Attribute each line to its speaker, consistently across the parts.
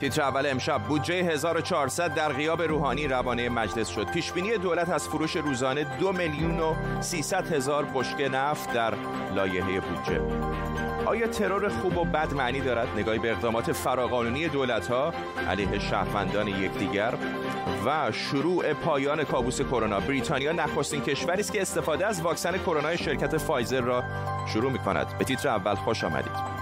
Speaker 1: تیتر اول امشب بودجه 1400 در غیاب روحانی روانه مجلس شد. پیشبینی دولت از فروش روزانه دو میلیون و 300 هزار بشکه نفت در لایحه بودجه. آیا ترور خوب و بد معنی دارد؟ نگاهی به اقدامات فراقانونی دولت ها علیه شهروندان یکدیگر و شروع پایان کابوس کرونا. بریتانیا نخستین کشوری است که استفاده از واکسن کرونا شرکت فایزر را شروع می کند به تیتر اول خوش آمدید.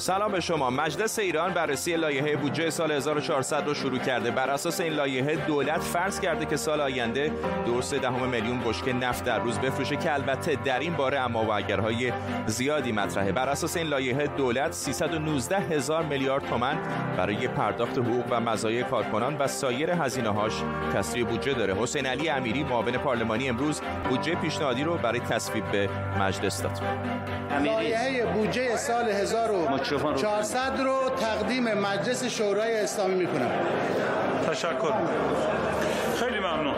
Speaker 1: سلام به شما. مجلس ایران بررسی لایحه بودجه سال 1400 رو شروع کرده. بر اساس این لایحه دولت فرض کرده که سال آینده دو دهم میلیون بشکه نفت در روز بفروشه که البته در این باره اما و اگرهای زیادی مطرحه. بر اساس این لایحه دولت 319 هزار میلیارد تومان برای پرداخت حقوق و مزایای کارکنان و سایر هزینه هاش تصویب بودجه داره. حسین علی امیری معاون پارلمانی امروز بودجه پیشنهادی رو برای تصویب به مجلس داد.
Speaker 2: لایحه بودجه سال 1000 400 رو تقدیم مجلس شورای اسلامی می‌کنم.
Speaker 3: تشکر. خیلی ممنون.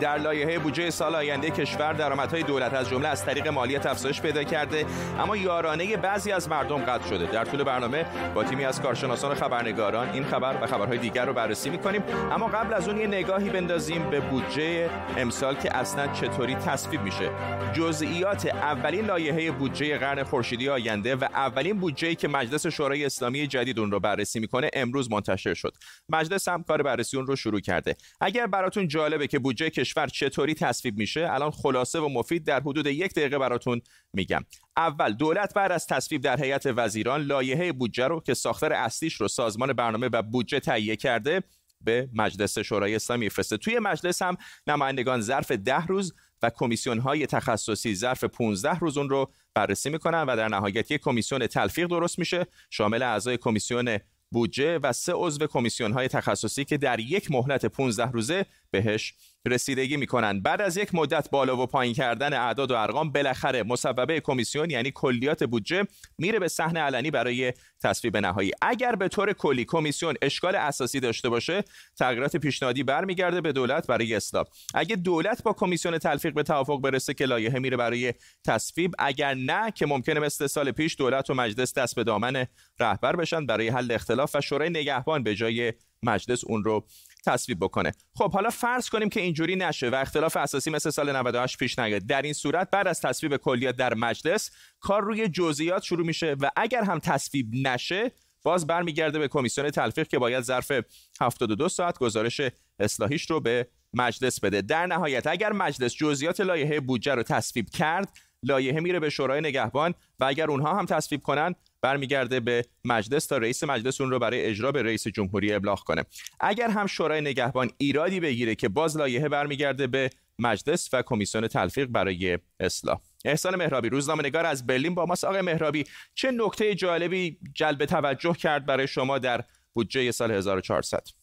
Speaker 1: در لایحه بودجه سال آینده کشور درآمدهای دولت از جمله از طریق مالیات افزایش پیدا کرده اما یارانه بعضی از مردم قطع شده. در طول برنامه با تیمی از کارشناسان و خبرنگاران این خبر و خبرهای دیگر رو بررسی می‌کنیم. اما قبل از اون یه نگاهی بندازیم به بودجه امسال که اصلا چطوری تصویب میشه. جزئیات اولین لایحه بودجه قرن خورشیدی آینده و اولین بودجه که مجلس شورای اسلامی جدید اون رو بررسی می‌کنه امروز منتشر شد. مجلس هم کار بررسی اون رو شروع کرده. اگر براتون جالبه که بودجه کشور چطوری تصویب میشه؟ الان خلاصه و مفید در حدود یک دقیقه براتون میگم. اول دولت بعد از تصویب در هیئت وزیران لایحه بودجه رو که ساختار اصلیش رو سازمان برنامه و بودجه تهیه کرده به مجلس شورای اسلامی فرسته توی مجلس هم نمایندگان ظرف ده روز و کمیسیون های تخصصی ظرف 15 روز اون رو بررسی می‌کنن و در نهایت یک کمیسیون تلفیق درست میشه. شامل اعضای کمیسیون بودجه و سه عضو کمیسیون های تخصصی که در یک مهلت 15 روزه بهش رسیدگی می‌کنن. بعد از یک مدت بالا و پایین کردن اعداد و ارقام بالاخره مصوبه کمیسیون یعنی کلیات بودجه میره به صحنه علنی برای تصویب نهایی. اگر به طور کلی کمیسیون اشکال اساسی داشته باشه تغییرات پیشنهادی برمیگرده به دولت برای اصلاح اگه دولت با کمیسیون تلفیق به توافق برسه که لایحه میره برای تصویب اگر نه که ممکنه مثل سال پیش دولت و مجلس دست به دامن رهبر بشن برای حل اختلاف و شورای نگهبان به جای مجلس اون رو تصویب بکنه. خب حالا فرض کنیم که اینجوری نشه و اختلاف اساسی مثل سال 98 پیش نیاد در این صورت بعد از تصویب کلیات در مجلس کار روی جزئیات شروع میشه و اگر هم تصویب نشه باز برمیگرده به کمیسیون تلفیق که باید ظرف 72 ساعت گزارش اصلاحیش رو به مجلس بده. در نهایت اگر مجلس جزئیات لایحه بودجه رو تصویب کرد لایحه میره به شورای نگهبان و اگر اونها هم تصویب کنن برمیگرده به مجلس تا رئیس مجلس اون رو برای اجرا به رئیس جمهوری ابلاغ کنه. اگر هم شورای نگهبان ایرادی بگیره که باز لایحه برمیگرده به مجلس و کمیسیون تلفیق برای اصلاح. احسان مهرابی روزنامه نگار از برلین با ماست. آقای مهرابی چه نکته جالبی جلب توجه کرد برای شما در بودجه سال 1400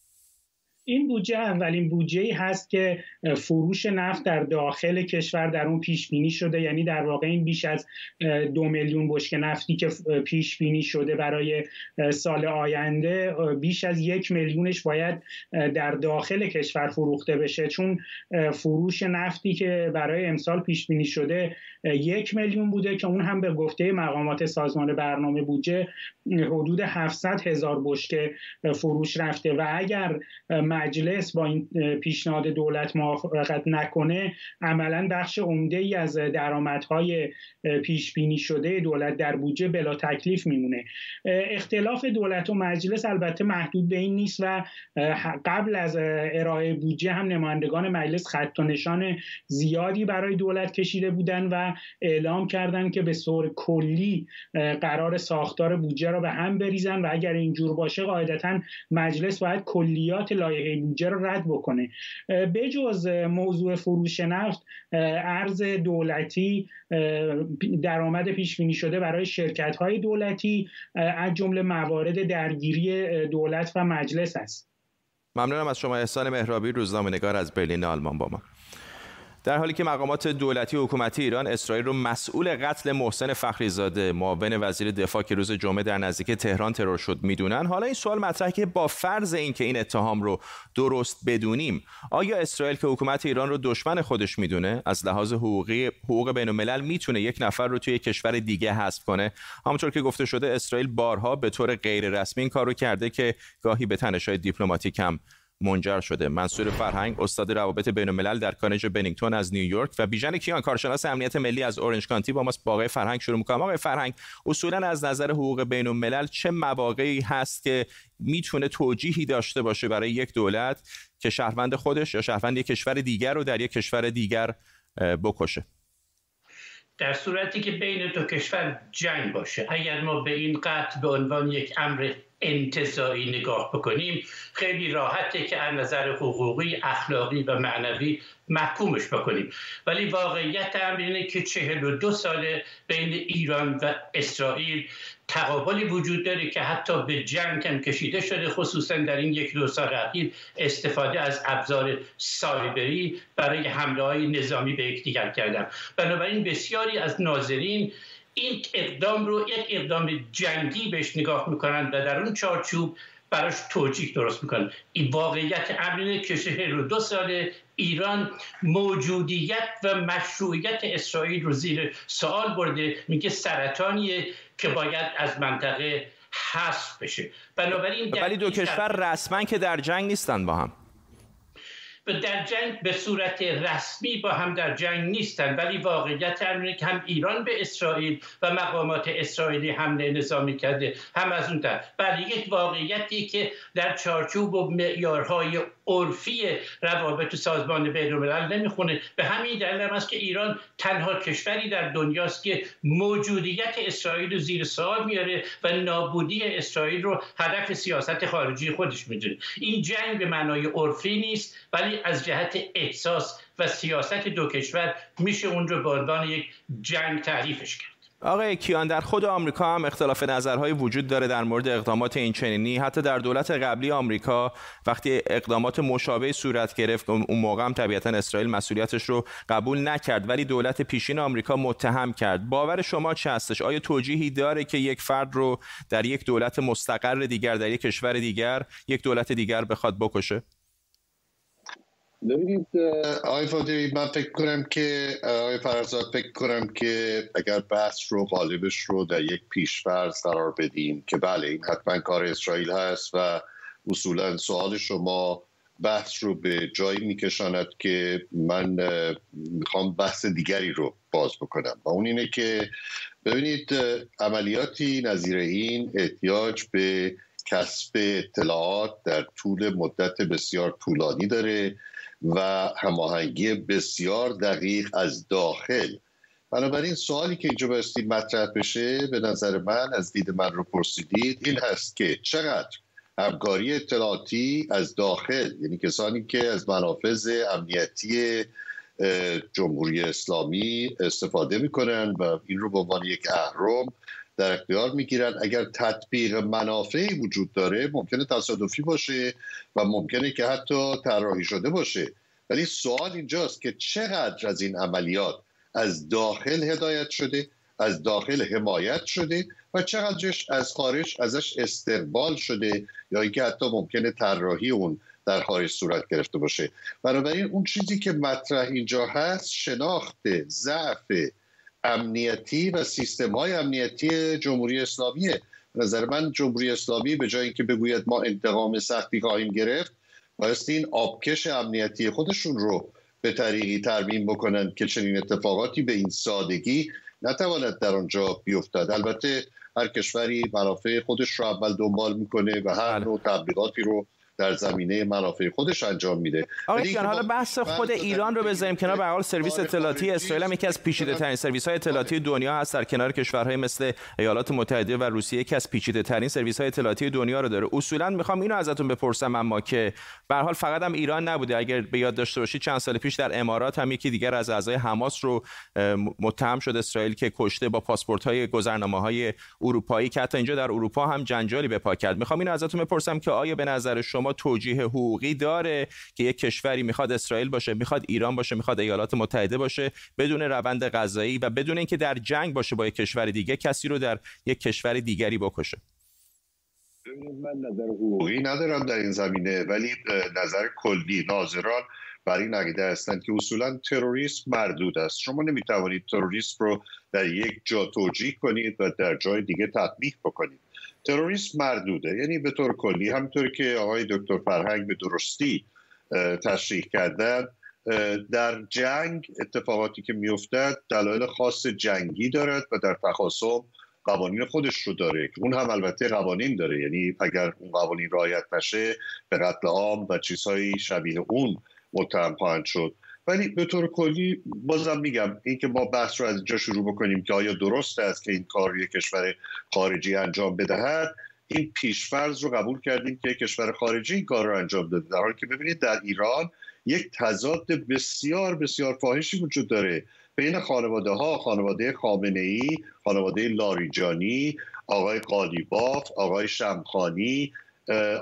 Speaker 4: این بودجه اولین بودجه ای هست که فروش نفت در داخل کشور در اون پیش بینی شده. یعنی در واقع این بیش از دو میلیون بشکه نفتی که پیش بینی شده برای سال آینده بیش از یک میلیونش باید در داخل کشور فروخته بشه. چون فروش نفتی که برای امسال پیش بینی شده یک میلیون بوده که اون هم به گفته مقامات سازمان برنامه بودجه حدود 700 هزار بشکه فروش رفته. و اگر مجلس با این پیشنهاد دولت موافقت نکنه عملا بخش عمده ای از درآمدهای پیش بینی شده دولت در بودجه بلا تکلیف میمونه. اختلاف دولت و مجلس البته محدود به این نیست و قبل از ارائه بودجه هم نمایندگان مجلس خط و نشان زیادی برای دولت کشیده بودن و اعلام کردن که به صور کلی قرار ساختار بودجه را به هم بریزن و اگر اینجور باشه قاعدتا مجلس باید کلیات لایحه بودجه رو رد بکنه. بجز موضوع فروش نفت ارز دولتی درآمد پیش بینی شده برای شرکت های دولتی از جمله موارد درگیری دولت و مجلس است.
Speaker 1: ممنونم از شما احسان مهرابی روزنامه نگار از برلین آلمان با ما. در حالی که مقامات دولتی و حکومتی ایران اسرائیل رو مسئول قتل محسن فخریزاده. معاون وزیر دفاع که روز جمعه در نزدیکی تهران ترور شد می‌دونن. حالا این سوال مطرح که با فرض اینکه این اتهام رو درست بدونیم آیا اسرائیل که حکومت ایران رو دشمن خودش می‌دونه؟ از لحاظ حقوقی حقوق بین الملل می‌تونه یک نفر رو توی کشور دیگه حذف کنه؟ همونطور که گفته شده اسرائیل بارها به طور غیر رسمی این کارو کرده که گاهی به تنش‌های دیپلماتیک هم منجر شده. منصور فرهنگ استاد روابط بین الملل در کالج بنینگتون از نیویورک و بیژن کیان کارشناس امنیت ملی از اورنج کانتی با ماست. با آقای فرهنگ شروع می‌کنم. آقای فرهنگ اصولا از نظر حقوق بین الملل چه مواقعی هست که می‌تونه توجیهی داشته باشه برای یک دولت که شهروند خودش یا شهروند یک کشور دیگر رو در یک کشور دیگر بکشه؟
Speaker 5: در صورتی که بین دو کشور جنگ باشه. اگر ما به این قطع به عنوان یک امر انتظایی نگاه بکنیم. خیلی راحته که از نظر حقوقی اخلاقی و معنوی محکومش بکنیم. ولی واقعیت امر اینه که چهل و دو ساله بین ایران و اسرائیل تقابلی وجود داره که حتی به جنگ هم کشیده شده خصوصا در این یک دو سال اخیر استفاده از ابزار سایبری برای حمله های نظامی به یکدیگر کردن. بنابراین بسیاری از ناظرین این اقدام رو یک اقدام جنگی بهش نگاه می‌کنند و در اون چارچوب براش توجیه درست می‌کنن. این واقعیت امرینه که رو دو ساله. ایران موجودیت و مشروعیت اسرائیل رو زیر سوال برده. میگه سرطانیه که باید از منطقه حذف بشه.
Speaker 1: بنابراین ولی دو کشور رسما که در جنگ نیستن با هم.
Speaker 5: در جنگ به صورت رسمی با هم در جنگ نیستند ولی واقعیت اینه که هم ایران به اسرائیل و مقامات اسرائیلی حمله نظامی کرده هم از اون طرف. بله یک واقعیتی که در چارچوب و معیارهای عرفی روابط سازمان بین الملل نمی‌خونه. به همین دلیل هم است که ایران تنها کشوری در دنیاست که موجودیت اسرائیل رو زیر سوال میاره و نابودی اسرائیل رو هدف سیاست خارجی خودش می‌دونه. این جنگ به معنای عرفی نیست ولی از جهت احساس و سیاست دو کشور میشه اون رو به عنوان یک جنگ تعریفش کرد.
Speaker 1: آقای کیان در خود آمریکا هم اختلاف نظرهایی وجود داره در مورد اقدامات این چنینی. حتی در دولت قبلی آمریکا وقتی اقدامات مشابه صورت گرفت اون موقع هم طبیعتا اسرائیل مسئولیتش رو قبول نکرد ولی دولت پیشین آمریکا متهم کرد. باور شما چه هستش؟ آیا توجیهی داره که یک فرد رو در یک دولت مستقر دیگر در یک کشور دیگر یک دولت دیگر بخواد بکشه؟
Speaker 6: ببینید آقای فاطمی من فکر کنم که آقای فرزاد فکر کنم که اگر بحث رو غالبش رو در یک پیشفرض قرار بدیم که بله این حتما کار اسرائیل هست و اصولا سوال شما بحث رو به جایی میکشاند که من می‌خوام بحث دیگری رو باز بکنم. و اون اینه که ببینید عملیاتی نظیر این احتیاج به کسب اطلاعات در طول مدت بسیار طولانی داره. و هماهنگی بسیار دقیق از داخل. بنابراین سوالی که اینجا بایستی مطرح بشه به نظر من از دید من رو پرسیدید این هست که چقدر همکاری اطلاعاتی از داخل یعنی کسانی که از منافذ امنیتی جمهوری اسلامی استفاده می‌کنن و این رو به عنوان یک اهرم در اختیار می‌گیرن. اگر تطبیق منافعی وجود داره ممکنه تصادفی باشه و ممکنه که حتی طراحی شده باشه. ولی سوال اینجاست که چقدر از این عملیات از داخل هدایت شده از داخل حمایت شده و چقدرش از خارج ازش استقبال شده یا اینکه حتی ممکنه طراحی اون در خارج صورت گرفته باشه. بنابراین اون چیزی که مطرح اینجا هست شناخت ضعف امنیتی و سیستم های امنیتی جمهوری اسلامیه نظر من جمهوری اسلامی به جای اینکه بگوید ما انتقام سختی خواهیم گرفت بایستی این آبکش امنیتی خودشون رو به طریقی ترمیم بکنن که چنین اتفاقاتی به این سادگی نتواند در آنجا بیفتد البته هر کشوری منافع خودش رو اول دنبال می‌کنه و هر بله. نوع تبلیغاتی رو در زمینه منافع خودش انجام میده.
Speaker 1: آقای حالا بحث خود ایران رو بذاریم کنار به حال سرویس اطلاعاتی اسرائیل هم یکی از پیچیده ترین سرویس های اطلاعاتی دنیا هست در کنار کشورهای مثل ایالات متحده و روسیه یکی از پیچیده ترین سرویس های اطلاعاتی دنیا رو داره. اصولا می‌خوام اینو ازتون بپرسم اما که به حال فقط هم ایران نبوده. اگر به یاد داشته باشید چند سال پیش در امارات هم یکی دیگر از اعضای حماس رو متهم شد اسرائیل که کشته با پاسپورت های گذرنامه های اروپایی که حتی اینجا در اروپا هم جنجالی به پا کرد. می‌خوام اینو ازتون بپرسم که آیا به نظر شما توجیه حقوقی داره که یک کشوری می‌خواد اسرائیل باشه می‌خواد ایران باشه می‌خواد ایالات متحده باشه بدون روند غذایی و بدون اینکه در جنگ باشه با یک کشور دیگه کسی رو در یک کشور دیگری بکشه.
Speaker 6: من نظر حقوقی ندارم در این زمینه ولی نظر کلی ناظران برای این عقیده هستند که اصولا تروریسم مردود است. شما نمی‌توانید تروریسم رو در یک جا توجیه کنید و در جای دیگه تطبیق بکنید. تروریسم مردوده. یعنی به طور کلی همطور که آقای دکتر فرهنگ به درستی تشریح کردن در جنگ اتفاقاتی که میافتد دلایل خاص جنگی دارد و در تخاصم قوانین خودش رو داره. که اون هم البته قوانین داره. یعنی اگر اون قوانین رعایت نشه به قتل عام و چیزهای شبیه اون متهم خواهند شد. ولی به طور کلی بازم میگم اینکه ما بحث رو از اینجا شروع بکنیم که آیا درست است که این کار یک کشور خارجی انجام بدهد؟ این پیشفرض رو قبول کردیم که کشور خارجی این کار رو انجام داده در حالی که ببینید در ایران یک تضاد بسیار بسیار فاحشی وجود داره بین خانواده ها خانواده خامنه ای خانواده لاریجانی آقای قالیباف آقای شمخانی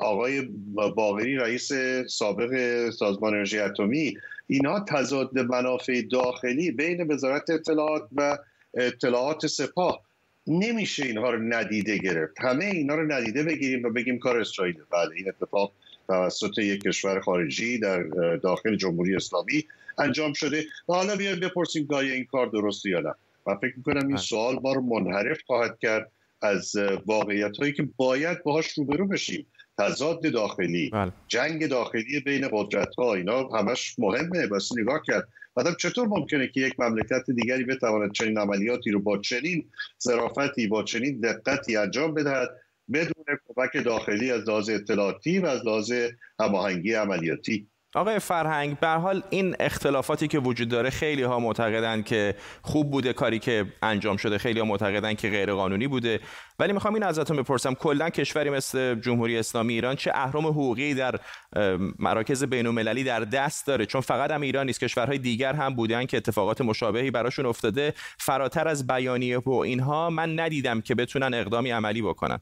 Speaker 6: آقای باغری رئیس سابق سازمان انرژی اتمی. اینها تضاد منافع داخلی بین وزارت اطلاعات و اطلاعات سپاه. نمیشه اینها رو ندیده گرفت. همه اینا رو ندیده بگیریم و بگیم کار اسرائیل. بله این اتفاق توسط یک کشور خارجی در داخل جمهوری اسلامی انجام شده. و حالا بیایم بپرسیم که این کار درسته یا نه. من فکر می‌کنم این بله. سوال ما رو منحرف خواهد کرد از واقعیت هایی که باید باهاش روبرو بشیم. تضاد داخلی بله. جنگ داخلی بین قدرت ها اینا همش مهمه. بس نگاه کرد. بعدم چطور ممکنه که یک مملکت دیگری بتواند چنین عملیاتی رو با چنین ظرافتی با چنین دقتی انجام بدهد؟ بدون کمک داخلی از لحاظ اطلاعاتی و از لحاظ هماهنگی عملیاتی.
Speaker 1: آقای فرهنگ به حال این اختلافاتی که وجود داره خیلی ها معتقدند که خوب بوده کاری که انجام شده خیلی ها معتقدند که غیر قانونی بوده. ولی می‌خوام این ازتون بپرسم کلا کشوری مثل جمهوری اسلامی ایران چه اهرام حقوقی در مراکز بین المللی در دست داره؟ چون فقط هم ایران نیست کشورهای دیگر هم بودن که اتفاقات مشابهی براشون افتاده. فراتر از بیانیه و اینها من ندیدم که بتونن اقدامی عملی بکنن.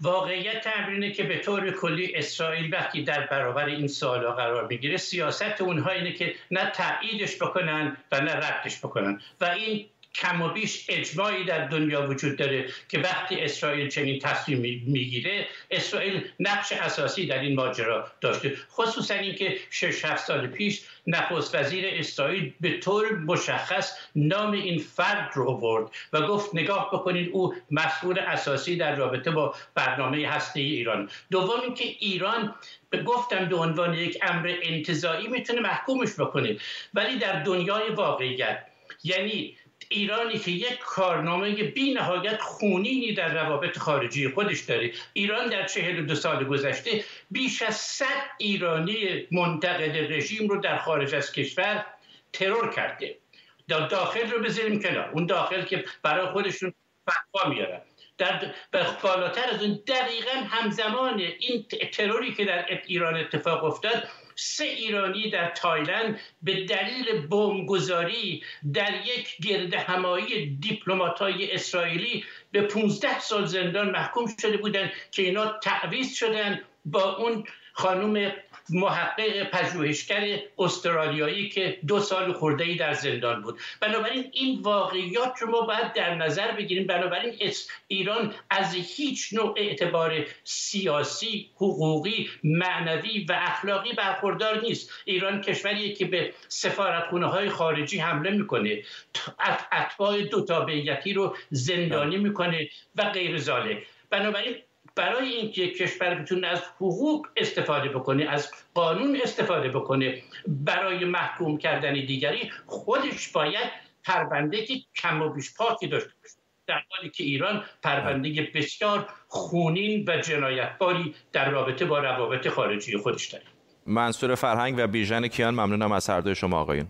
Speaker 5: واقعیت تمرینه که به طور کلی اسرائیل وقتی در برابر این سوالا قرار می‌گیره سیاست اونها اینه که نه تاییدش بکنن و نه ردش بکنن. و این کم و بیش اجماعی در دنیا وجود داره که وقتی اسرائیل چنین تصمیم می‌گیره اسرائیل نقش اساسی در این ماجرا داشته. خصوصا اینکه شش هفت سال پیش نخست وزیر اسرائیل به طور مشخص نام این فرد رو آورد و گفت نگاه بکنید او مسئول اساسی در رابطه با برنامه هسته ایران. دوم اینکه ایران به گفتم به عنوان یک امر انتظایی می‌تونه محکومش بکنه. ولی در دنیای واقعیت یعنی ایرانی که یک کارنامه بی نهایت خونینی در روابط خارجی خودش داره. ایران در چهل دو سال گذشته بیش از صد ایرانی منتقد رژیم رو در خارج از کشور ترور کرده. داخل رو بذاریم کنار. اون داخل که برای خودشون فتوا میارن در بالاتر از اون دقیقا همزمان این تروری که در ایران اتفاق افتاد سه ایرانی در تایلند به دلیل بمبگذاری در یک گرد همایی دیپلماتای اسرائیلی به 15 سال زندان محکوم شده بودند که اینا تعویض شدن با اون خانم محقق پژوهشگر استرالیایی که دو سال خورده ای در زندان بود. بنابراین این واقعیات رو ما باید در نظر بگیریم. بنابراین ایران از هیچ نوع اعتبار سیاسی حقوقی معنوی و اخلاقی برخوردار نیست. ایران کشوریه که به سفارتخونه های خارجی حمله می‌کنه. اتباع دو تابعیتی رو زندانی می‌کنه و غیر ذالک بنابراین برای اینکه کشور بتونه از حقوق استفاده بکنه از قانون استفاده بکنه برای محکوم کردن دیگری خودش باید پرونده که کم و بیش پاکی داشته باشه. در حالی که ایران پرونده بسیار خونین و جنایتباری در رابطه با روابط خارجی خودش داره.
Speaker 1: منصور فرهنگ و بیژن کیان ممنونم از هر شما آقایون.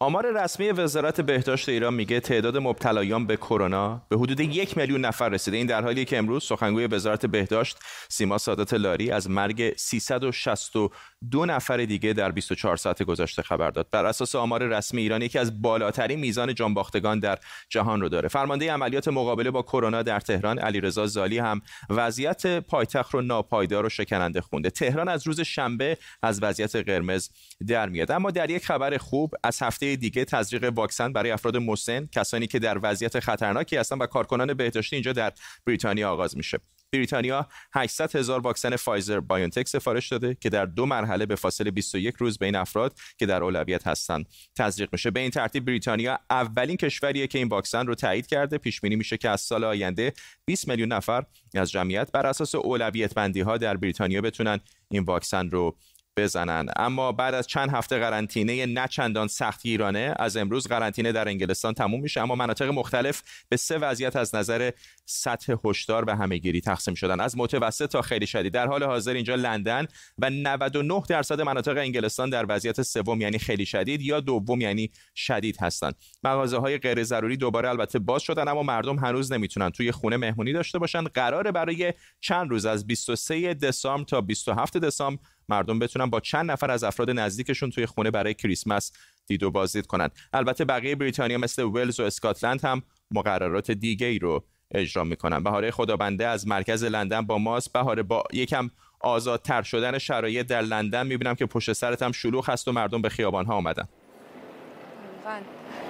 Speaker 1: آمار رسمی وزارت بهداشت ایران میگه تعداد مبتلایان به کرونا به حدود یک میلیون نفر رسیده. این در حالیه که امروز سخنگوی وزارت بهداشت سیما سادات لاری از مرگ 362 نفر دیگه در 24 ساعت گذشته خبر داد. بر اساس آمار رسمی ایران یکی از بالاترین میزان جانباختگان در جهان رو داره. فرمانده عملیات مقابله با کرونا در تهران علیرضا زالی هم وضعیت پایتخت رو ناپایدار و شکننده خونده. تهران از روز شنبه از وضعیت قرمز در میاد. اما در یک خبر خوب از هفته دیگه تزریق واکسن برای افراد مسن کسانی که در وضعیت خطرناکی هستند و کارکنان بهداشتی اینجا در بریتانیا آغاز میشه. بریتانیا 800 هزار واکسن فایزر بایونتک سفارش داده که در دو مرحله به فاصله 21 روز بین افراد که در اولویت هستند. تزریق میشه. به این ترتیب بریتانیا اولین کشوریه که این واکسن رو تایید کرده. پیش بینی میشه که از سال آینده 20 میلیون نفر از جمعیت بر اساس اولویت بندی ها در بریتانیا بتونن این واکسن رو بزنن. اما بعد از چند هفته قرنطینه نه چندان سخت ایرانه از امروز قرنطینه در انگلستان تموم میشه. اما مناطق مختلف به سه وضعیت از نظر سطح هشدار و همهگیری تقسیم شدن. از متوسط تا خیلی شدید. در حال حاضر اینجا لندن و 99 درصد مناطق انگلستان در وضعیت سوم یعنی خیلی شدید یا دوم یعنی شدید هستند مغازه های غیر ضروری دوباره البته باز شدن اما مردم هنوز نمی‌تونن توی خونه مهمونی داشته باشن. قراره برای چند روز از 23 دسامبر تا 27 دسامبر مردم بتونن با چند نفر از افراد نزدیکشون توی خونه برای کریسمس دید و بازدید کنند البته بقیه بریتانیا مثل ولز و اسکاتلند هم مقررات دیگه ای رو اجرا می‌کنن. بهاره خدابنده از مرکز لندن با ماست. بهاره با یکم آزادتر شدن شرایط در لندن می‌بینم که پشت سرت هم شلوغ هست و مردم به خیابان ها آمدن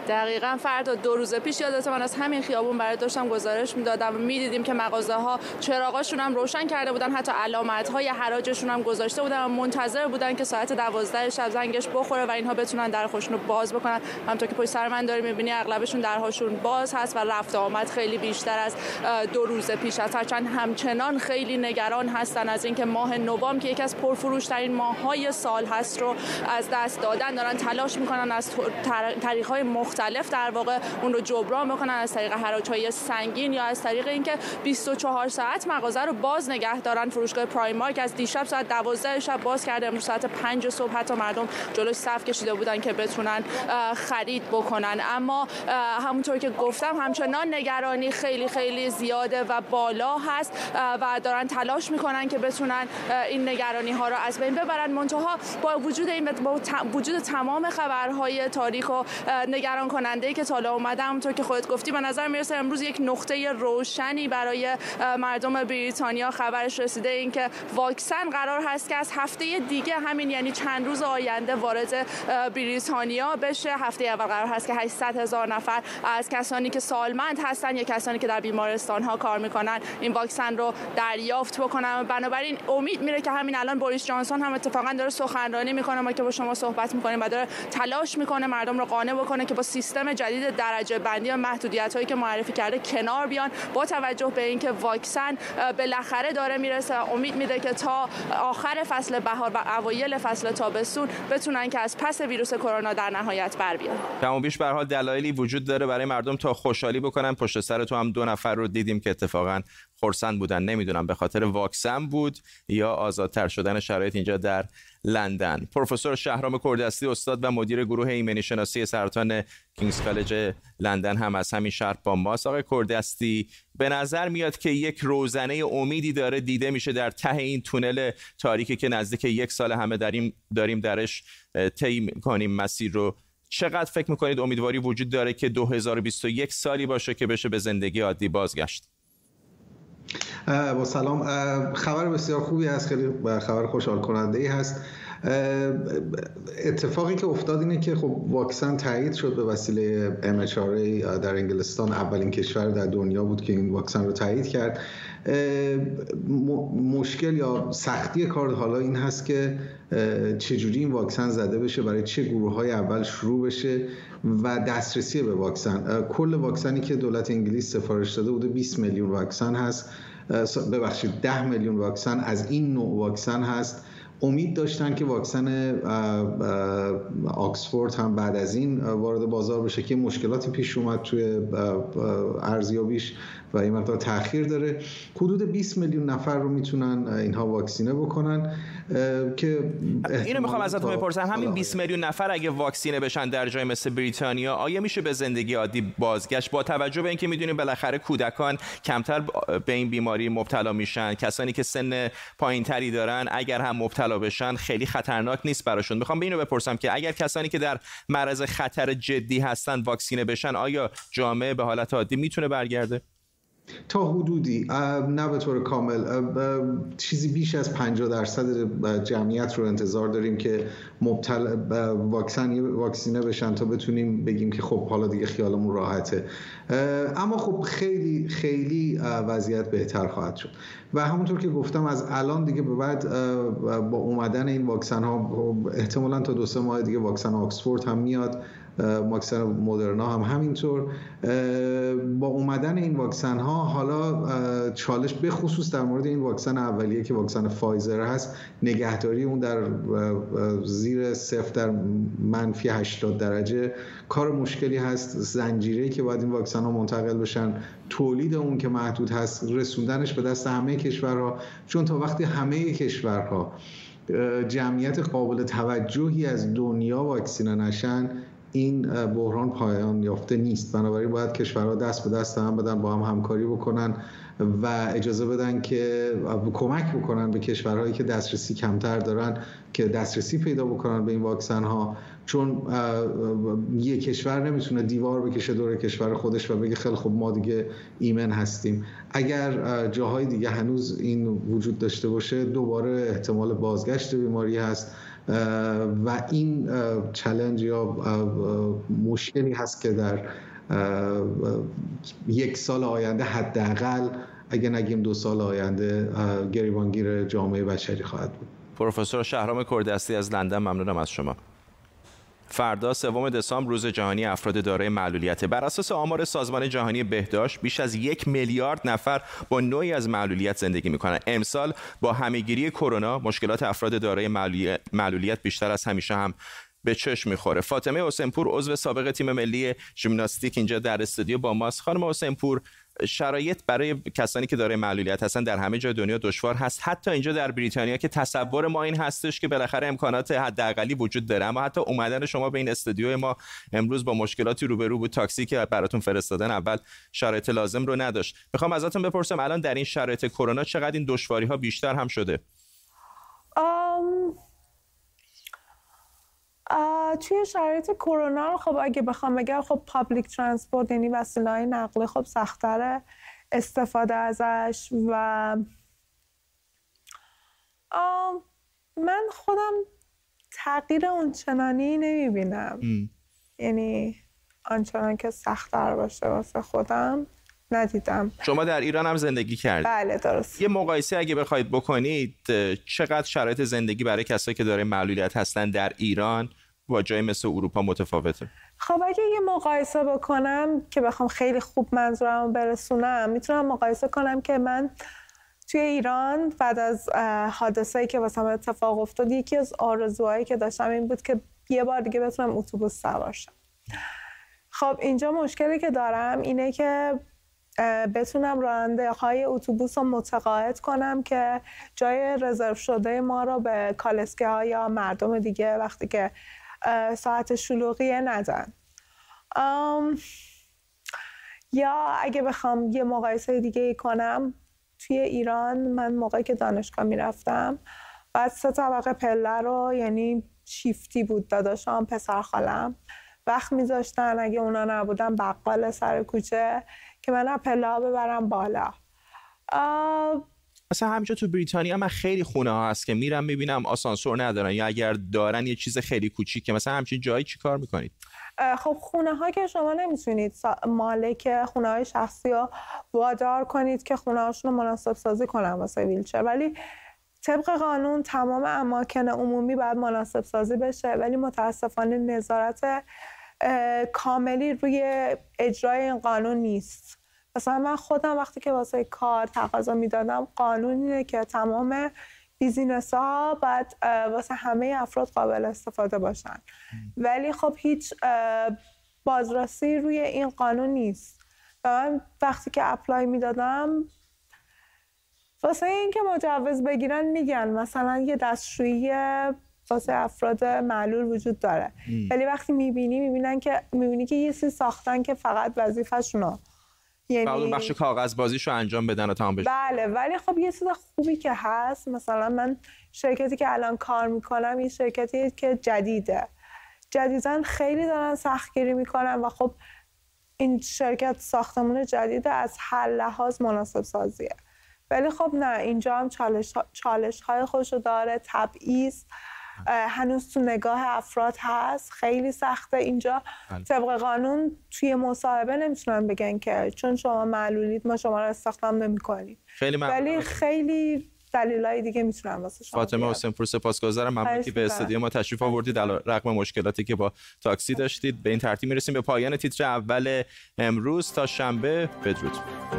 Speaker 7: دقیقا فردا دو روز پیش یادت من از همین خیابون برای داشتم گزارش می‌دادم و می‌دیدیم که مغازه ها چراغاشون هم روشن کرده بودن حتی علامت های حراجشون هم گذاشته بودن و منتظر بودن که ساعت 12 شب زنگش بخوره و اینها بتونن در خودشون رو باز بکنن. همونطور که پشت سر من داری می‌بینی اغلبشون درهاشون باز هست و رفت آمد خیلی بیشتر از دو روز پیش است هرچند همچنان خیلی نگران هستن از اینکه ماه نوامبر که یکی از پرفروشترین ماههای سال هست رو از دست دادن دارن تلاش می‌کنن از طریق های مختلف در واقع اون رو جبران بکنن از طریق های سنگین یا از طریق اینکه 24 ساعت مغازه رو باز نگه دارن. فروشگاه پرایمارک از دیشب ساعت 12 شب باز کرده. امروز ساعت 5 صبح حتی مردم جلوش صف کشیده بودن که بتونن خرید بکنن. اما همونطور که گفتم همچنان نگرانی خیلی خیلی زیاده و بالا هست و دارن تلاش می‌کنن که بتونن این نگرانی ها رو از بین ببرن. منتها با وجود این با وجود تمام خبرهای تاریخ و نگران کننده که تالا اومده همونطور که خودت گفتی به نظر می‌رسه امروز یک نقطه روشنی برای مردم بریتانیا خبرش رسیده. اینکه واکسن قرار هست که از هفته دیگه همین یعنی چند روز آینده وارد بریتانیا بشه. هفته اول قرار هست که 800 هزار نفر از کسانی که سالمند هستن یا کسانی که در بیمارستان ها کار می‌کنن این واکسن رو دریافت بکنن. بنابراین امید میره که همین الان بوریس جانسون هم اتفاقا داره سخنرانی می‌کنه. ما که با شما صحبت می‌کنیم و داره تلاش می‌کنه مردم رو قانع بکنه که با سیستم جدید درجه بندی و محدودیت هایی که معرفی کرده کنار بیان. با توجه به اینکه واکسن بالاخره داره می‌رسه. امید میده که تا آخر فصل بهار و اوایل فصل تابستون بتونن که از پس ویروس کرونا در نهایت بر بیان.
Speaker 1: کم بیش به حال دلایلی وجود داره برای مردم تا خوشحالی بکنن. پشت سر تو هم دو نفر رو دیدیم که اتفاقا خرسند بودن نمی‌دونم به خاطر واکسن بود یا آزادتر شدن شرایط اینجا در لندن. پروفسور شهرام کردستی استاد و مدیر گروه ایمنی شناسی سرطان کینگز کالج لندن هم از همین شهر با ماست. آقای کردستی به نظر میاد که یک روزنه امیدی داره دیده میشه در ته این تونل تاریکی که نزدیک یک سال همه داریم داریم درش طی کنیم مسیر رو. چقدر فکر می‌کنید امیدواری وجود داره که 2021 سالی باشه که بشه به زندگی عادی بازگشت؟
Speaker 8: با سلام. خبر بسیار خوبی هست خیلی خبر خوشحال کننده ای هست اتفاقی که افتاد اینه که خب واکسن تایید شد به وسیله MHRA در انگلستان. اولین کشور در دنیا بود که این واکسن رو تایید کرد. مشکل یا سختی کار حالا این هست که چجوری این واکسن زده بشه برای چه گروه های اول شروع بشه و دسترسی به واکسن. کل واکسنی که دولت انگلیس سفارش داده بوده 20 میلیون واکسن هست. ببخشید 10 میلیون واکسن از این نوع واکسن هست. امید داشتن که واکسن آکسفورد هم بعد از این وارد بازار بشه که مشکلاتی پیش اومد توی ارزیابیش و این مقدار تاخیر داره. حدود 20 میلیون نفر رو می‌تونن اینها واکسینه بکنن که
Speaker 1: اینو می‌خوام ازتون بپرسم. همین 20 میلیون نفر اگه واکسینه بشن در جای مثل بریتانیا آیا میشه به زندگی عادی بازگشت؟ با توجه به اینکه می‌دونیم بالاخره کودکان کمتر به این بیماری مبتلا میشن. کسانی که سن پایینتری دارن اگر هم مبتلا بشن خیلی خطرناک نیست براشون. می‌خوام به اینو بپرسم که اگر کسانی که در معرض خطر جدی هستن واکسینه بشن آیا جامعه به حالت عادی می‌تونه برگرده؟
Speaker 8: تا حدودی نه به طور کامل چیزی بیش از 50 درصد جمعیت رو انتظار داریم که مبتلا واکسن واکسینه بشن تا بتونیم بگیم که خب حالا دیگه خیالمون راحته. اما خب خیلی خیلی وضعیت بهتر خواهد شد. و همونطور که گفتم از الان دیگه به بعد با اومدن این واکسن ها احتمالا تا دو سه ماه دیگه واکسن آکسفورد هم میاد. واکسن مدرنا هم همینطور. با اومدن این واکسن ها حالا چالش به خصوص در مورد این واکسن اولیه که واکسن فایزر هست نگهداری اون در زیر صفر در منفی 80 درجه کار مشکلی هست. زنجیره که باید این واکسن ها منتقل بشن تولید اون که محدود هست رسوندنش به دست همه کشورها. چون تا وقتی همه کشورها جمعیت قابل توجهی از دنیا واکسینه نشن این بحران پایان یافته نیست. بنابراین باید کشورها دست به دست هم بدن با هم همکاری بکنن. و اجازه بدن که کمک بکنن به کشورهایی که دسترسی کمتر دارن که دسترسی پیدا بکنن به این واکسن ها چون یک کشور نمی‌تونه دیوار بکشه دور کشور خودش و بگه خیلی خوب ما دیگه ایمن هستیم. اگر جاهای دیگه هنوز این وجود داشته باشه دوباره احتمال بازگشت بیماری هست. و این چلنج یا مشکلی هست که در یک سال آینده حداقل اگه نگیم دو سال آینده گریبانگیر جامعه بشری خواهد بود.
Speaker 1: پروفسور شهرام کردستی از لندن ممنونم از شما. فردا سوم دسامبر روز جهانی افراد دارای معلولیت. بر اساس آمار سازمان جهانی بهداشت بیش از یک میلیارد نفر با نوعی از معلولیت زندگی می‌کنند امسال با همهگیری کرونا مشکلات افراد دارای معلولیت بیشتر از همیشه هم به چشم می‌خوره. فاطمه حسینپور عضو سابق تیم ملی ژیمناستیک اینجا در استودیو با ماست. خانم حسینپور شرایط برای کسانی که داره معلولیت هستن در همه جای دنیا دشوار هست. حتی اینجا در بریتانیا که تصور ما این هستش که بالاخره امکانات حداقلی وجود داره. اما حتی اومدن شما به این استودیو ما امروز با مشکلاتی روبرو بود. تاکسی که براتون فرستادن اول شرایط لازم رو نداشت. می‌خوام ازتون بپرسم الان در این شرایط کرونا چقدر این دشواری ها بیشتر هم شده؟
Speaker 9: توی شرایط کرونا رو خب اگه بخوام بگم خب public transport یعنی وسیله های نقل خب سختره استفاده ازش و من خودم تغییر اونچنانی نمی‌بینم. یعنی آنچنان که سختتر باشه واسه خودم ندیدم.
Speaker 1: شما در ایران هم زندگی کردید.
Speaker 9: بله درست.
Speaker 1: یه مقایسه اگه بخواید بکنید چقدر شرایط زندگی برای کسایی که داره معلولیت هستن در ایران با جای مثل اروپا متفاوته.
Speaker 9: خب اگه یه مقایسه بکنم که بخوام خیلی خوب منظورم برسونم می‌تونم مقایسه کنم که من توی ایران بعد از حادثه‌ای که واسه اتفاق افتاد یکی از آرزوهایی که داشتم این بود که یه بار دیگه بتونم اتوبوس سوار شم. خب اینجا مشکلی که دارم اینه که بتونم راننده های اتوبوس رو متقاعد کنم که جای رزرو شده ما رو به کالسکه ها یا مردم دیگه وقتی که ساعت شلوغیه ندن یا اگه بخوام یه مقایسه دیگه ای کنم توی ایران من موقعی که دانشگاه می‌رفتم بعد سه طبقه پله رو یعنی شیفتی بود داداشم پسر خالم وقت میذاشتن اگه اونا نبودن بقال سر کوچه که من پله ببرم بالا.
Speaker 1: مثلا همینجا تو بریتانیا من خیلی خونه ها هست که میرم می‌بینم آسانسور ندارن یا اگر دارن یه چیز خیلی کوچیک که مثلا همچین جایی چی کار می‌کنید؟
Speaker 9: خب خونه ها که شما نمی‌تونید مالک خونه های شخصی ها وادار کنید که خونه هاشون رو مناسب سازی کنن واسه ویلچر. ولی طبق قانون تمام اماکن عمومی باید مناسب سازی بشه. ولی متاسفانه نظارت کاملی روی اجرای این قانون نیست. مثلا من خودم وقتی که واسه کار تقاضا می‌دادم قانون اینه که تمام business ها باید واسه همه افراد قابل استفاده باشن. ولی خب هیچ بازرسی روی این قانون نیست. و من وقتی که apply می‌دادم واسه اینکه مجوز بگیرن میگن مثلا یه دستشویی واسه افراد معلول وجود داره. ولی وقتی می‌بینی می‌بینن که می‌بینی که یه سی ساختن که فقط وظیفه‌شونه
Speaker 1: یعنی بخش کاغذ بازیشو انجام بدن و تمام بشه.
Speaker 9: بله ولی خب یه چیز خوبی که هست مثلا من شرکتی که الان کار می‌کنم یه شرکتی که جدیده. جدیدن خیلی دارن سختگیری می‌کنن و خب این شرکت ساختمون جدید از هر لحاظ مناسب سازیه ولی خب نه اینجا هم چالش, چالش های خوشو داره تبعیض. هنوز تو نگاه افراد هست. خیلی سخته اینجا. بله. طبق قانون توی مصاحبه نمی‌تونن بگن که چون شما معلولید ما شما رو استخدام نمی‌کنیم.
Speaker 1: خیلی
Speaker 9: ولی خیلی دلایل دیگه می‌تونن واسه شما
Speaker 1: فاطمه حسین پور سپاسگزارم ممنون که به استودیو ما تشریف آوردید. علی رغم مشکلاتی که با تاکسی داشتید. به این ترتیب می‌رسیم به پایان تیتر اول امروز. تا شنبه بدرود.